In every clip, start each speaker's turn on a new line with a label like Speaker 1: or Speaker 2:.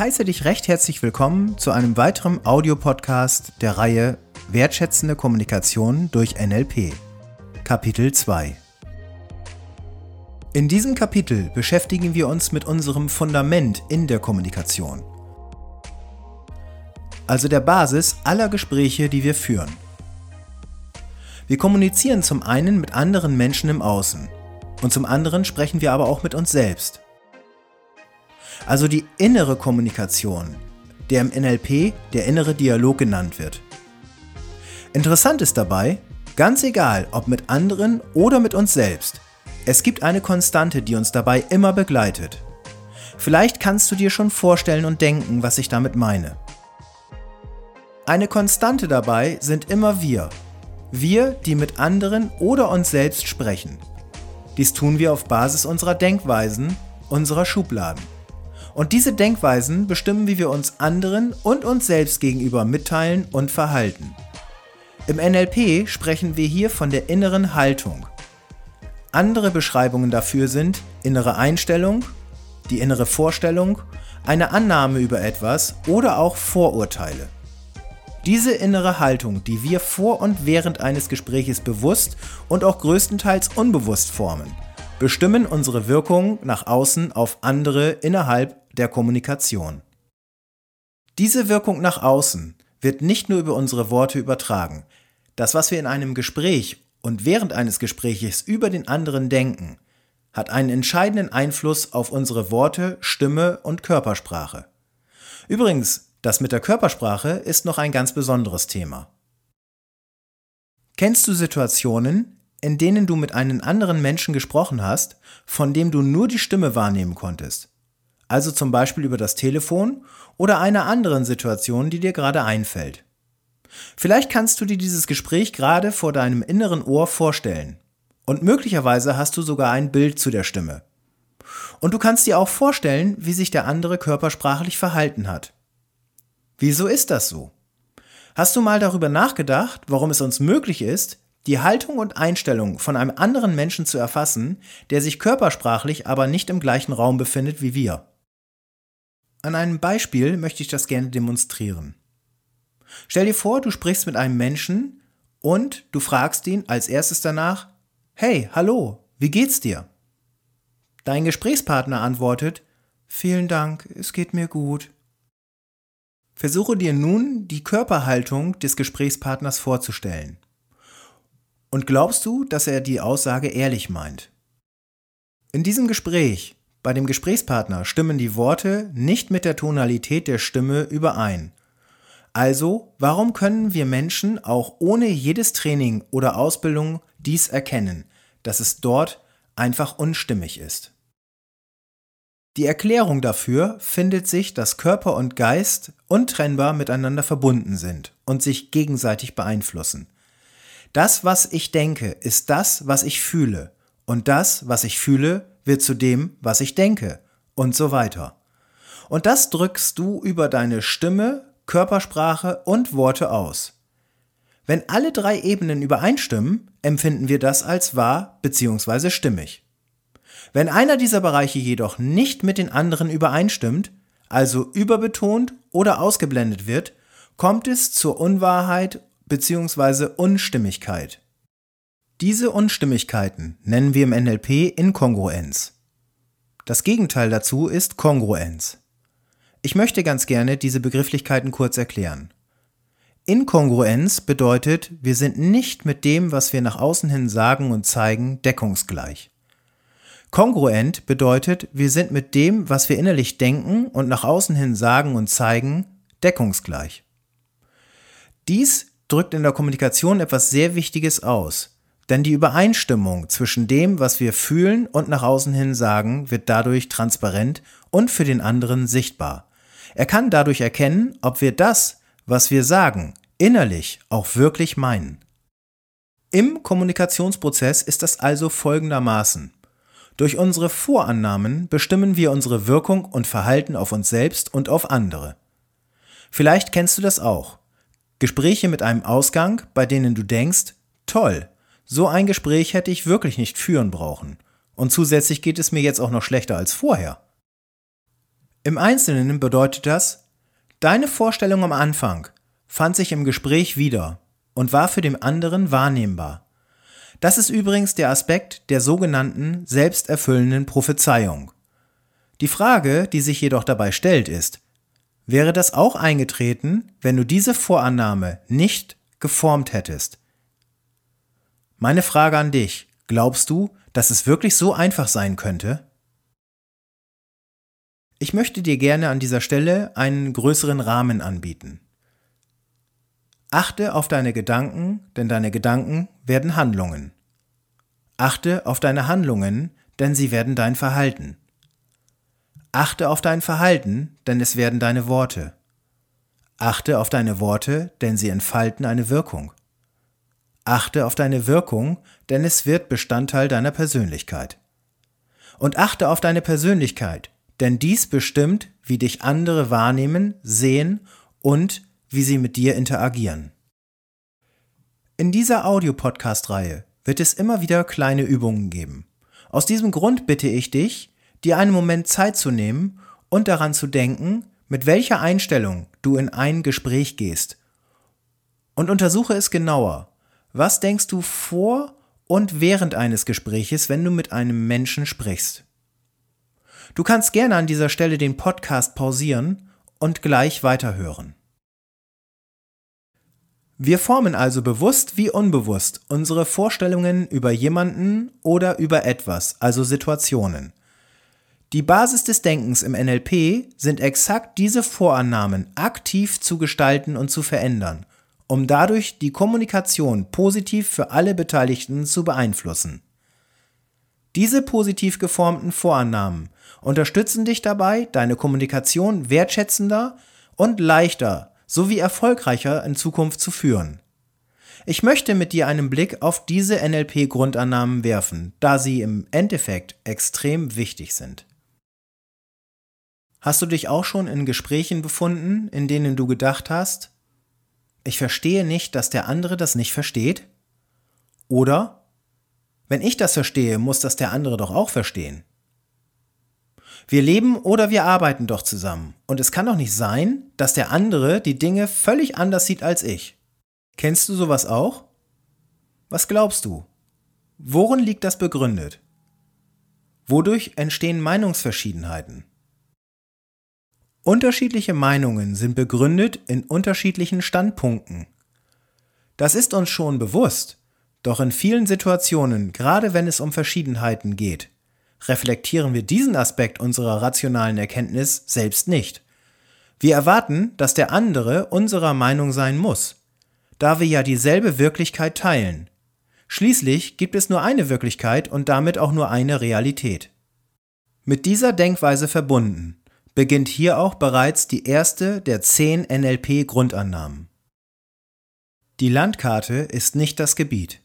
Speaker 1: Ich heiße dich recht herzlich willkommen zu einem weiteren Audiopodcast der Reihe Wertschätzende Kommunikation durch NLP. Kapitel 2 In diesem Kapitel beschäftigen wir uns mit unserem Fundament in der Kommunikation. Also der Basis aller Gespräche, die wir führen. Wir kommunizieren zum einen mit anderen Menschen im Außen und zum anderen sprechen wir aber auch mit uns selbst. Also die innere Kommunikation, der im NLP der innere Dialog genannt wird. Interessant ist dabei, ganz egal ob mit anderen oder mit uns selbst, es gibt eine Konstante, die uns dabei immer begleitet. Vielleicht kannst du dir schon vorstellen und denken, was ich damit meine. Eine Konstante dabei sind immer wir. Wir, die mit anderen oder uns selbst sprechen. Dies tun wir auf Basis unserer Denkweisen, unserer Schubladen. Und diese Denkweisen bestimmen, wie wir uns anderen und uns selbst gegenüber mitteilen und verhalten. Im NLP sprechen wir hier von der inneren Haltung. Andere Beschreibungen dafür sind innere Einstellung, die innere Vorstellung, eine Annahme über etwas oder auch Vorurteile. Diese innere Haltung, die wir vor und während eines Gespräches bewusst und auch größtenteils unbewusst formen, bestimmen unsere Wirkung nach außen auf andere innerhalb der Kommunikation. Diese Wirkung nach außen wird nicht nur über unsere Worte übertragen. Das, was wir in einem Gespräch und während eines Gespräches über den anderen denken, hat einen entscheidenden Einfluss auf unsere Worte, Stimme und Körpersprache. Übrigens, das mit der Körpersprache ist noch ein ganz besonderes Thema. Kennst du Situationen, in denen du mit einem anderen Menschen gesprochen hast, von dem du nur die Stimme wahrnehmen konntest? Also zum Beispiel über das Telefon oder einer anderen Situation, die dir gerade einfällt. Vielleicht kannst du dir dieses Gespräch gerade vor deinem inneren Ohr vorstellen. Und möglicherweise hast du sogar ein Bild zu der Stimme. Und du kannst dir auch vorstellen, wie sich der andere körpersprachlich verhalten hat. Wieso ist das so? Hast du mal darüber nachgedacht, warum es uns möglich ist, die Haltung und Einstellung von einem anderen Menschen zu erfassen, der sich körpersprachlich aber nicht im gleichen Raum befindet wie wir? An einem Beispiel möchte ich das gerne demonstrieren. Stell dir vor, du sprichst mit einem Menschen und du fragst ihn als erstes danach, Hey, hallo, wie geht's dir? Dein Gesprächspartner antwortet, Vielen Dank, es geht mir gut. Versuche dir nun die Körperhaltung des Gesprächspartners vorzustellen. Und glaubst du, dass er die Aussage ehrlich meint? In diesem Gespräch bei dem Gesprächspartner stimmen die Worte nicht mit der Tonalität der Stimme überein. Also, warum können wir Menschen auch ohne jedes Training oder Ausbildung dies erkennen, dass es dort einfach unstimmig ist? Die Erklärung dafür findet sich, dass Körper und Geist untrennbar miteinander verbunden sind und sich gegenseitig beeinflussen. Das, was ich denke, ist das, was ich fühle, und das, was ich fühle, wird zu dem, was ich denke und so weiter. Und das drückst du über deine Stimme, Körpersprache und Worte aus. Wenn alle drei Ebenen übereinstimmen, empfinden wir das als wahr bzw. stimmig. Wenn einer dieser Bereiche jedoch nicht mit den anderen übereinstimmt, also überbetont oder ausgeblendet wird, kommt es zur Unwahrheit bzw. Unstimmigkeit. Diese Unstimmigkeiten nennen wir im NLP Inkongruenz. Das Gegenteil dazu ist Kongruenz. Ich möchte ganz gerne diese Begrifflichkeiten kurz erklären. Inkongruenz bedeutet, wir sind nicht mit dem, was wir nach außen hin sagen und zeigen, deckungsgleich. Kongruent bedeutet, wir sind mit dem, was wir innerlich denken und nach außen hin sagen und zeigen, deckungsgleich. Dies drückt in der Kommunikation etwas sehr Wichtiges aus. Denn die Übereinstimmung zwischen dem, was wir fühlen und nach außen hin sagen, wird dadurch transparent und für den anderen sichtbar. Er kann dadurch erkennen, ob wir das, was wir sagen, innerlich auch wirklich meinen. Im Kommunikationsprozess ist das also folgendermaßen. Durch unsere Vorannahmen bestimmen wir unsere Wirkung und Verhalten auf uns selbst und auf andere. Vielleicht kennst du das auch. Gespräche mit einem Ausgang, bei denen du denkst, toll, so ein Gespräch hätte ich wirklich nicht führen brauchen. Und zusätzlich geht es mir jetzt auch noch schlechter als vorher. Im Einzelnen bedeutet das, deine Vorstellung am Anfang fand sich im Gespräch wieder und war für den anderen wahrnehmbar. Das ist übrigens der Aspekt der sogenannten selbsterfüllenden Prophezeiung. Die Frage, die sich jedoch dabei stellt, ist, wäre das auch eingetreten, wenn du diese Vorannahme nicht geformt hättest? Meine Frage an dich, glaubst du, dass es wirklich so einfach sein könnte? Ich möchte dir gerne an dieser Stelle einen größeren Rahmen anbieten. Achte auf deine Gedanken, denn deine Gedanken werden Handlungen. Achte auf deine Handlungen, denn sie werden dein Verhalten. Achte auf dein Verhalten, denn es werden deine Worte. Achte auf deine Worte, denn sie entfalten eine Wirkung. Achte auf deine Wirkung, denn es wird Bestandteil deiner Persönlichkeit. Und achte auf deine Persönlichkeit, denn dies bestimmt, wie dich andere wahrnehmen, sehen und wie sie mit dir interagieren. In dieser Audio-Podcast-Reihe wird es immer wieder kleine Übungen geben. Aus diesem Grund bitte ich dich, dir einen Moment Zeit zu nehmen und daran zu denken, mit welcher Einstellung du in ein Gespräch gehst. Und untersuche es genauer. Was denkst du vor und während eines Gespräches, wenn du mit einem Menschen sprichst? Du kannst gerne an dieser Stelle den Podcast pausieren und gleich weiterhören. Wir formen also bewusst wie unbewusst unsere Vorstellungen über jemanden oder über etwas, also Situationen. Die Basis des Denkens im NLP sind exakt diese Vorannahmen aktiv zu gestalten und zu verändern, um dadurch die Kommunikation positiv für alle Beteiligten zu beeinflussen. Diese positiv geformten Vorannahmen unterstützen dich dabei, deine Kommunikation wertschätzender und leichter sowie erfolgreicher in Zukunft zu führen. Ich möchte mit dir einen Blick auf diese NLP-Grundannahmen werfen, da sie im Endeffekt extrem wichtig sind. Hast du dich auch schon in Gesprächen befunden, in denen du gedacht hast, ich verstehe nicht, dass der andere das nicht versteht? Oder wenn ich das verstehe, muss das der andere doch auch verstehen. Wir leben oder wir arbeiten doch zusammen. Und es kann doch nicht sein, dass der andere die Dinge völlig anders sieht als ich. Kennst du sowas auch? Was glaubst du? Worin liegt das begründet? Wodurch entstehen Meinungsverschiedenheiten? Unterschiedliche Meinungen sind begründet in unterschiedlichen Standpunkten. Das ist uns schon bewusst, doch in vielen Situationen, gerade wenn es um Verschiedenheiten geht, reflektieren wir diesen Aspekt unserer rationalen Erkenntnis selbst nicht. Wir erwarten, dass der andere unserer Meinung sein muss, da wir ja dieselbe Wirklichkeit teilen. Schließlich gibt es nur eine Wirklichkeit und damit auch nur eine Realität. Mit dieser Denkweise verbunden beginnt hier auch bereits die erste der zehn NLP-Grundannahmen. Die Landkarte ist nicht das Gebiet.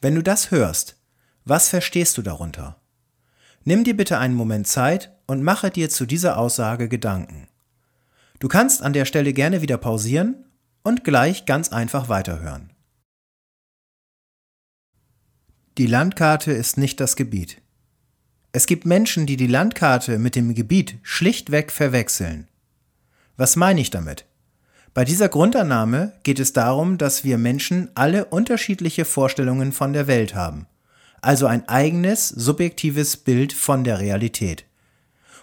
Speaker 1: Wenn du das hörst, was verstehst du darunter? Nimm dir bitte einen Moment Zeit und mache dir zu dieser Aussage Gedanken. Du kannst an der Stelle gerne wieder pausieren und gleich ganz einfach weiterhören. Die Landkarte ist nicht das Gebiet. Es gibt Menschen, die die Landkarte mit dem Gebiet schlichtweg verwechseln. Was meine ich damit? Bei dieser Grundannahme geht es darum, dass wir Menschen alle unterschiedliche Vorstellungen von der Welt haben, also ein eigenes, subjektives Bild von der Realität.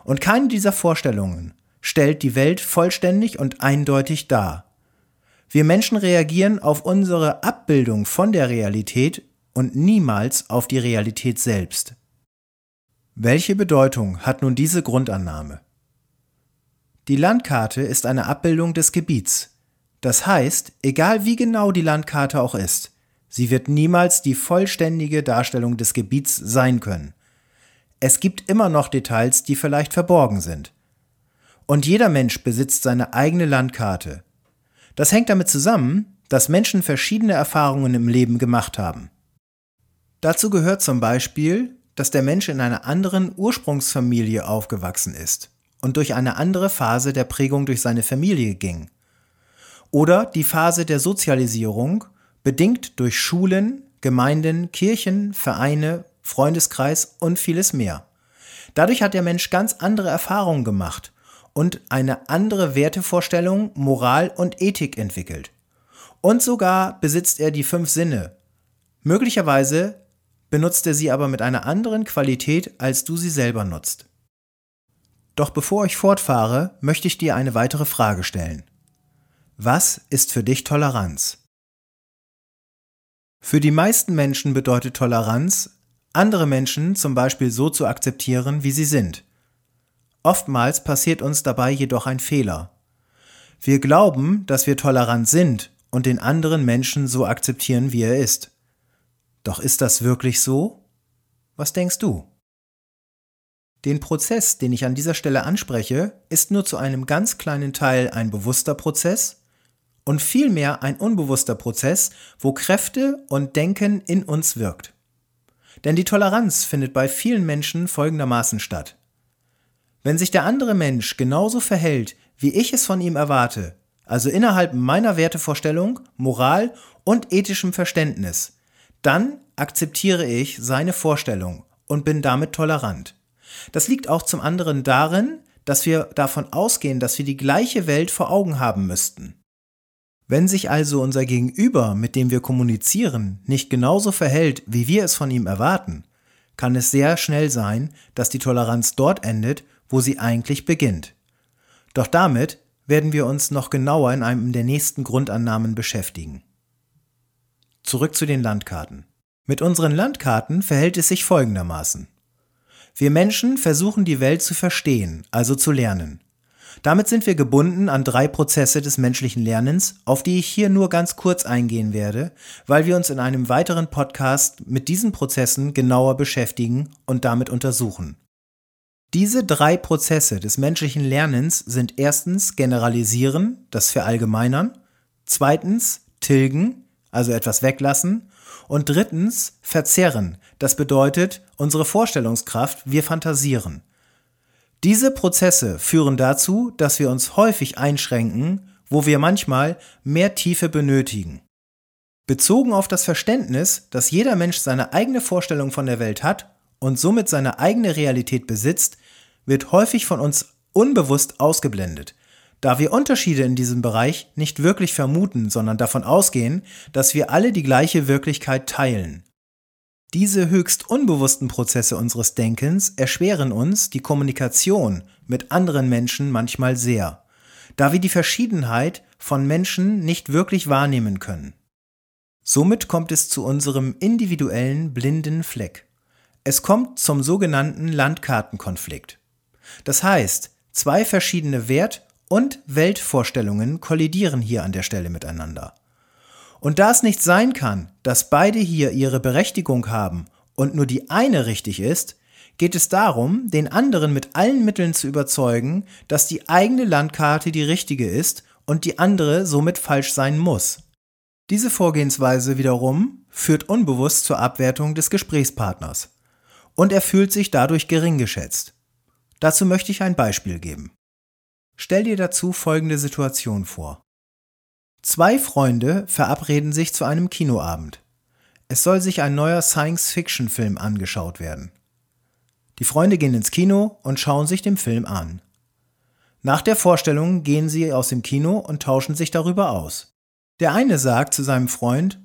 Speaker 1: Und keine dieser Vorstellungen stellt die Welt vollständig und eindeutig dar. Wir Menschen reagieren auf unsere Abbildung von der Realität und niemals auf die Realität selbst. Welche Bedeutung hat nun diese Grundannahme? Die Landkarte ist eine Abbildung des Gebiets. Das heißt, egal wie genau die Landkarte auch ist, sie wird niemals die vollständige Darstellung des Gebiets sein können. Es gibt immer noch Details, die vielleicht verborgen sind. Und jeder Mensch besitzt seine eigene Landkarte. Das hängt damit zusammen, dass Menschen verschiedene Erfahrungen im Leben gemacht haben. Dazu gehört zum Beispiel, dass der Mensch in einer anderen Ursprungsfamilie aufgewachsen ist und durch eine andere Phase der Prägung durch seine Familie ging. Oder die Phase der Sozialisierung, bedingt durch Schulen, Gemeinden, Kirchen, Vereine, Freundeskreis und vieles mehr. Dadurch hat der Mensch ganz andere Erfahrungen gemacht und eine andere Wertevorstellung, Moral und Ethik entwickelt. Und sogar besitzt er die fünf Sinne. Möglicherweise benutzt er sie aber mit einer anderen Qualität, als du sie selber nutzt. Doch bevor ich fortfahre, möchte ich dir eine weitere Frage stellen. Was ist für dich Toleranz? Für die meisten Menschen bedeutet Toleranz, andere Menschen zum Beispiel so zu akzeptieren, wie sie sind. Oftmals passiert uns dabei jedoch ein Fehler. Wir glauben, dass wir tolerant sind und den anderen Menschen so akzeptieren, wie er ist. Doch ist das wirklich so? Was denkst du? Den Prozess, den ich an dieser Stelle anspreche, ist nur zu einem ganz kleinen Teil ein bewusster Prozess und vielmehr ein unbewusster Prozess, wo Kräfte und Denken in uns wirkt. Denn die Toleranz findet bei vielen Menschen folgendermaßen statt. Wenn sich der andere Mensch genauso verhält, wie ich es von ihm erwarte, also innerhalb meiner Wertevorstellung, Moral und ethischem Verständnis, dann akzeptiere ich seine Vorstellung und bin damit tolerant. Das liegt auch zum anderen darin, dass wir davon ausgehen, dass wir die gleiche Welt vor Augen haben müssten. Wenn sich also unser Gegenüber, mit dem wir kommunizieren, nicht genauso verhält, wie wir es von ihm erwarten, kann es sehr schnell sein, dass die Toleranz dort endet, wo sie eigentlich beginnt. Doch damit werden wir uns noch genauer in einem der nächsten Grundannahmen beschäftigen. Zurück zu den Landkarten. Mit unseren Landkarten verhält es sich folgendermaßen. Wir Menschen versuchen die Welt zu verstehen, also zu lernen. Damit sind wir gebunden an drei Prozesse des menschlichen Lernens, auf die ich hier nur ganz kurz eingehen werde, weil wir uns in einem weiteren Podcast mit diesen Prozessen genauer beschäftigen und damit untersuchen. Diese drei Prozesse des menschlichen Lernens sind erstens Generalisieren, das Verallgemeinern, zweitens Tilgen, also etwas weglassen, und drittens Verzerren, das bedeutet unsere Vorstellungskraft, wir fantasieren. Diese Prozesse führen dazu, dass wir uns häufig einschränken, wo wir manchmal mehr Tiefe benötigen. Bezogen auf das Verständnis, dass jeder Mensch seine eigene Vorstellung von der Welt hat und somit seine eigene Realität besitzt, wird häufig von uns unbewusst ausgeblendet, da wir Unterschiede in diesem Bereich nicht wirklich vermuten, sondern davon ausgehen, dass wir alle die gleiche Wirklichkeit teilen. Diese höchst unbewussten Prozesse unseres Denkens erschweren uns die Kommunikation mit anderen Menschen manchmal sehr, da wir die Verschiedenheit von Menschen nicht wirklich wahrnehmen können. Somit kommt es zu unserem individuellen blinden Fleck. Es kommt zum sogenannten Landkartenkonflikt. Das heißt, zwei verschiedene Wert- und Weltvorstellungen kollidieren hier an der Stelle miteinander. Und da es nicht sein kann, dass beide hier ihre Berechtigung haben und nur die eine richtig ist, geht es darum, den anderen mit allen Mitteln zu überzeugen, dass die eigene Landkarte die richtige ist und die andere somit falsch sein muss. Diese Vorgehensweise wiederum führt unbewusst zur Abwertung des Gesprächspartners. Und er fühlt sich dadurch gering geschätzt. Dazu möchte ich ein Beispiel geben. Stell dir dazu folgende Situation vor. Zwei Freunde verabreden sich zu einem Kinoabend. Es soll sich ein neuer Science-Fiction-Film angeschaut werden. Die Freunde gehen ins Kino und schauen sich den Film an. Nach der Vorstellung gehen sie aus dem Kino und tauschen sich darüber aus. Der eine sagt zu seinem Freund,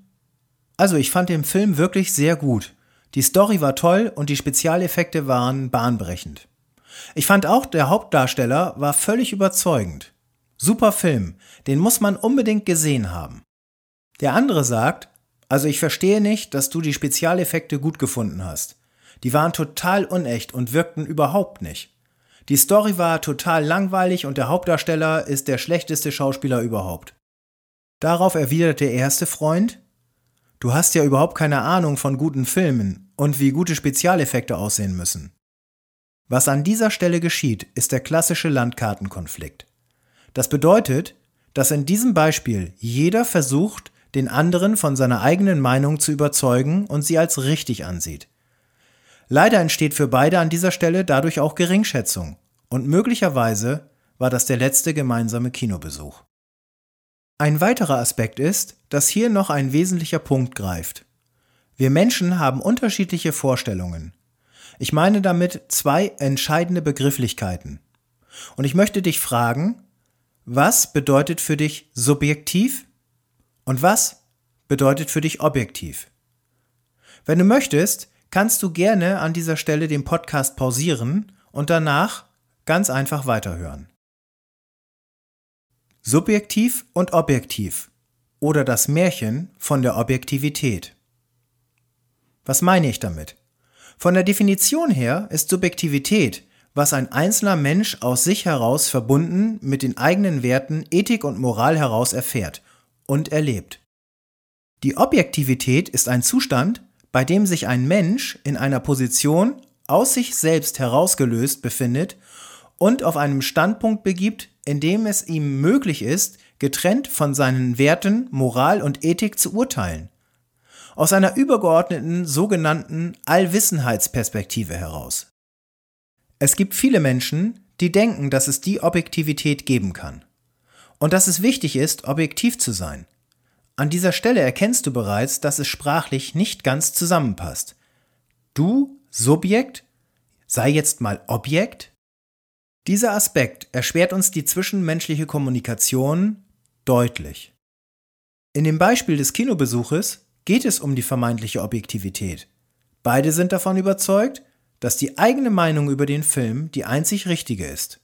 Speaker 1: also ich fand den Film wirklich sehr gut. Die Story war toll und die Spezialeffekte waren bahnbrechend. Ich fand auch, der Hauptdarsteller war völlig überzeugend. Super Film, den muss man unbedingt gesehen haben. Der andere sagt, also ich verstehe nicht, dass du die Spezialeffekte gut gefunden hast. Die waren total unecht und wirkten überhaupt nicht. Die Story war total langweilig und der Hauptdarsteller ist der schlechteste Schauspieler überhaupt. Darauf erwidert der erste Freund, Du hast ja überhaupt keine Ahnung von guten Filmen und wie gute Spezialeffekte aussehen müssen. Was an dieser Stelle geschieht, ist der klassische Landkartenkonflikt. Das bedeutet, dass in diesem Beispiel jeder versucht, den anderen von seiner eigenen Meinung zu überzeugen und sie als richtig ansieht. Leider entsteht für beide an dieser Stelle dadurch auch Geringschätzung und möglicherweise war das der letzte gemeinsame Kinobesuch. Ein weiterer Aspekt ist, dass hier noch ein wesentlicher Punkt greift. Wir Menschen haben unterschiedliche Vorstellungen, Ich meine damit zwei entscheidende Begrifflichkeiten. Und ich möchte dich fragen, was bedeutet für dich subjektiv und was bedeutet für dich objektiv? Wenn du möchtest, kannst du gerne an dieser Stelle den Podcast pausieren und danach ganz einfach weiterhören. Subjektiv und objektiv oder das Märchen von der Objektivität. Was meine ich damit? Von der Definition her ist Subjektivität, was ein einzelner Mensch aus sich heraus verbunden mit den eigenen Werten, Ethik und Moral heraus erfährt und erlebt. Die Objektivität ist ein Zustand, bei dem sich ein Mensch in einer Position aus sich selbst herausgelöst befindet und auf einem Standpunkt begibt, in dem es ihm möglich ist, getrennt von seinen Werten, Moral und Ethik zu urteilen. Aus einer übergeordneten sogenannten Allwissenheitsperspektive heraus. Es gibt viele Menschen, die denken, dass es die Objektivität geben kann. Und dass es wichtig ist, objektiv zu sein. An dieser Stelle erkennst du bereits, dass es sprachlich nicht ganz zusammenpasst. Du, Subjekt, sei jetzt mal Objekt? Dieser Aspekt erschwert uns die zwischenmenschliche Kommunikation deutlich. In dem Beispiel des Kinobesuches geht es um die vermeintliche Objektivität. Beide sind davon überzeugt, dass die eigene Meinung über den Film die einzig richtige ist.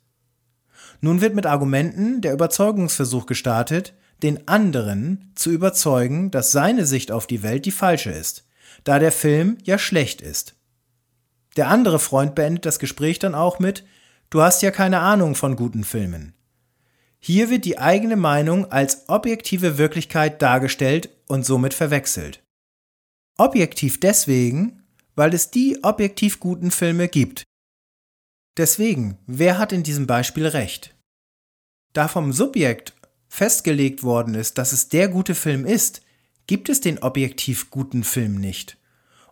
Speaker 1: Nun wird mit Argumenten der Überzeugungsversuch gestartet, den anderen zu überzeugen, dass seine Sicht auf die Welt die falsche ist, da der Film ja schlecht ist. Der andere Freund beendet das Gespräch dann auch mit Du hast ja keine Ahnung von guten Filmen. Hier wird die eigene Meinung als objektive Wirklichkeit dargestellt und somit verwechselt. Objektiv deswegen, weil es die objektiv guten Filme gibt. Deswegen, wer hat in diesem Beispiel recht? Da vom Subjekt festgelegt worden ist, dass es der gute Film ist, gibt es den objektiv guten Film nicht.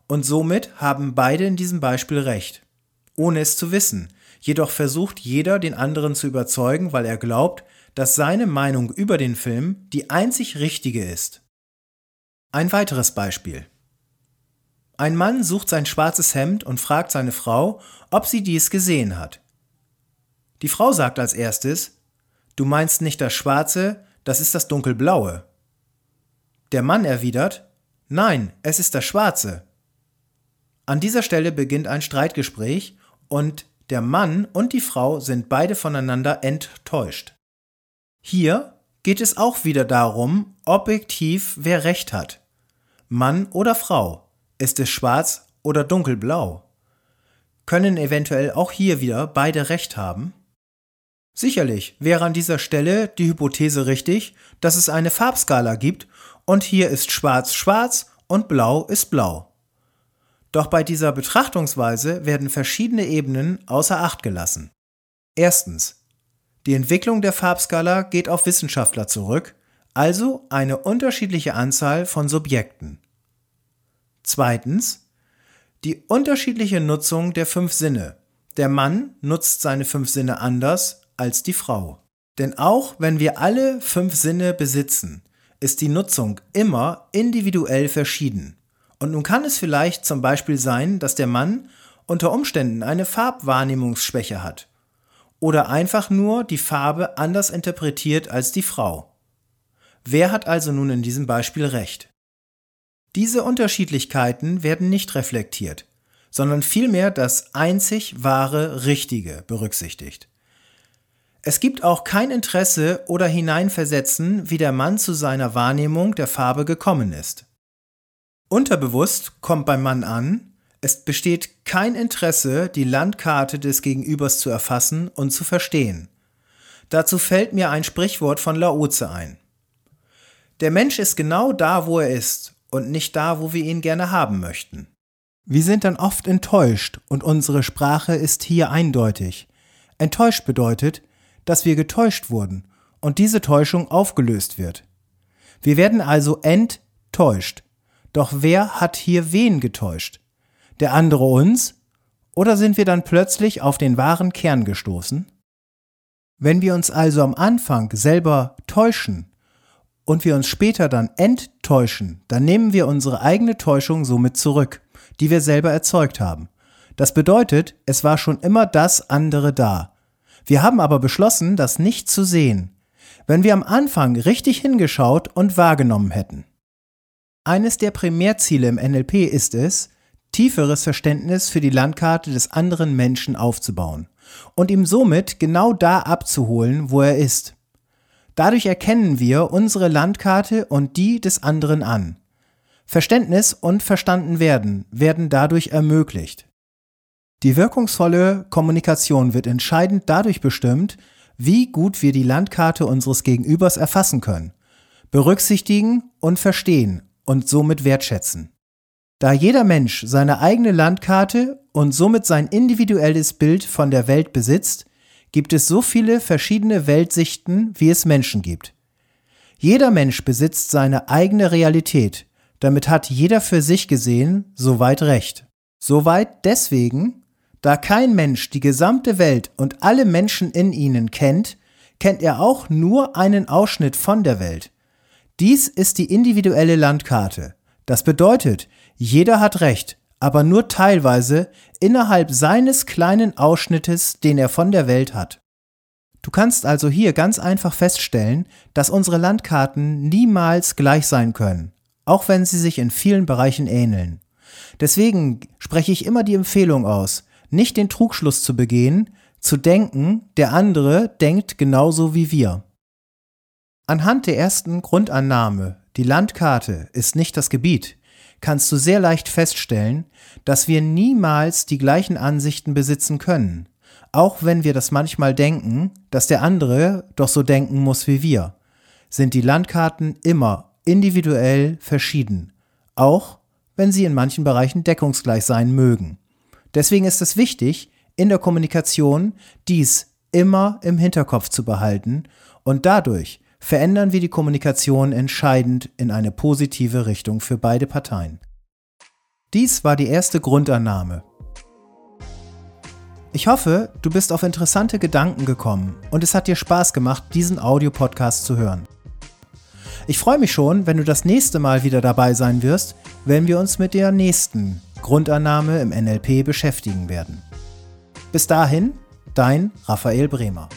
Speaker 1: Und somit haben beide in diesem Beispiel recht, ohne es zu wissen. Jedoch versucht jeder, den anderen zu überzeugen, weil er glaubt, dass seine Meinung über den Film die einzig richtige ist. Ein weiteres Beispiel. Ein Mann sucht sein schwarzes Hemd und fragt seine Frau, ob sie dies gesehen hat. Die Frau sagt als erstes, Du meinst nicht das Schwarze, das ist das Dunkelblaue. Der Mann erwidert, Nein, es ist das Schwarze. An dieser Stelle beginnt ein Streitgespräch und der Mann und die Frau sind beide voneinander enttäuscht. Hier geht es auch wieder darum, objektiv wer recht hat. Mann oder Frau. Ist es schwarz oder dunkelblau? Können eventuell auch hier wieder beide recht haben? Sicherlich wäre an dieser Stelle die Hypothese richtig, dass es eine Farbskala gibt und hier ist schwarz schwarz und blau ist blau. Doch bei dieser Betrachtungsweise werden verschiedene Ebenen außer Acht gelassen. Erstens. Die Entwicklung der Farbskala geht auf Wissenschaftler zurück, also eine unterschiedliche Anzahl von Subjekten. Zweitens. Die unterschiedliche Nutzung der fünf Sinne. Der Mann nutzt seine fünf Sinne anders als die Frau. Denn auch wenn wir alle fünf Sinne besitzen, ist die Nutzung immer individuell verschieden. Und nun kann es vielleicht zum Beispiel sein, dass der Mann unter Umständen eine Farbwahrnehmungsschwäche hat oder einfach nur die Farbe anders interpretiert als die Frau. Wer hat also nun in diesem Beispiel recht? Diese Unterschiedlichkeiten werden nicht reflektiert, sondern vielmehr das einzig wahre Richtige berücksichtigt. Es gibt auch kein Interesse oder Hineinversetzen, wie der Mann zu seiner Wahrnehmung der Farbe gekommen ist. Unterbewusst kommt beim Mann an, es besteht kein Interesse, die Landkarte des Gegenübers zu erfassen und zu verstehen. Dazu fällt mir ein Sprichwort von Laoze ein. Der Mensch ist genau da, wo er ist und nicht da, wo wir ihn gerne haben möchten. Wir sind dann oft enttäuscht und unsere Sprache ist hier eindeutig. Enttäuscht bedeutet, dass wir getäuscht wurden und diese Täuschung aufgelöst wird. Wir werden also enttäuscht. Doch wer hat hier wen getäuscht? Der andere uns? Oder sind wir dann plötzlich auf den wahren Kern gestoßen? Wenn wir uns also am Anfang selber täuschen und wir uns später dann enttäuschen, dann nehmen wir unsere eigene Täuschung somit zurück, die wir selber erzeugt haben. Das bedeutet, es war schon immer das andere da. Wir haben aber beschlossen, das nicht zu sehen, wenn wir am Anfang richtig hingeschaut und wahrgenommen hätten. Eines der Primärziele im NLP ist es, tieferes Verständnis für die Landkarte des anderen Menschen aufzubauen und ihm somit genau da abzuholen, wo er ist. Dadurch erkennen wir unsere Landkarte und die des anderen an. Verständnis und verstanden werden werden dadurch ermöglicht. Die wirkungsvolle Kommunikation wird entscheidend dadurch bestimmt, wie gut wir die Landkarte unseres Gegenübers erfassen können, berücksichtigen und verstehen und somit wertschätzen. Da jeder Mensch seine eigene Landkarte und somit sein individuelles Bild von der Welt besitzt, gibt es so viele verschiedene Weltsichten, wie es Menschen gibt. Jeder Mensch besitzt seine eigene Realität, damit hat jeder für sich gesehen soweit recht. Soweit deswegen, da kein Mensch die gesamte Welt und alle Menschen in ihnen kennt, kennt er auch nur einen Ausschnitt von der Welt. Dies ist die individuelle Landkarte. Das bedeutet, jeder hat Recht, aber nur teilweise innerhalb seines kleinen Ausschnittes, den er von der Welt hat. Du kannst also hier ganz einfach feststellen, dass unsere Landkarten niemals gleich sein können, auch wenn sie sich in vielen Bereichen ähneln. Deswegen spreche ich immer die Empfehlung aus, nicht den Trugschluss zu begehen, zu denken, der andere denkt genauso wie wir. Anhand der ersten Grundannahme, die Landkarte ist nicht das Gebiet, kannst du sehr leicht feststellen, dass wir niemals die gleichen Ansichten besitzen können, auch wenn wir das manchmal denken, dass der andere doch so denken muss wie wir, sind die Landkarten immer individuell verschieden, auch wenn sie in manchen Bereichen deckungsgleich sein mögen. Deswegen ist es wichtig, in der Kommunikation dies immer im Hinterkopf zu behalten und dadurch verändern wir die Kommunikation entscheidend in eine positive Richtung für beide Parteien. Dies war die erste Grundannahme. Ich hoffe, du bist auf interessante Gedanken gekommen und es hat dir Spaß gemacht, diesen Audiopodcast zu hören. Ich freue mich schon, wenn du das nächste Mal wieder dabei sein wirst, wenn wir uns mit der nächsten Grundannahme im NLP beschäftigen werden. Bis dahin, dein Raphael Bremer.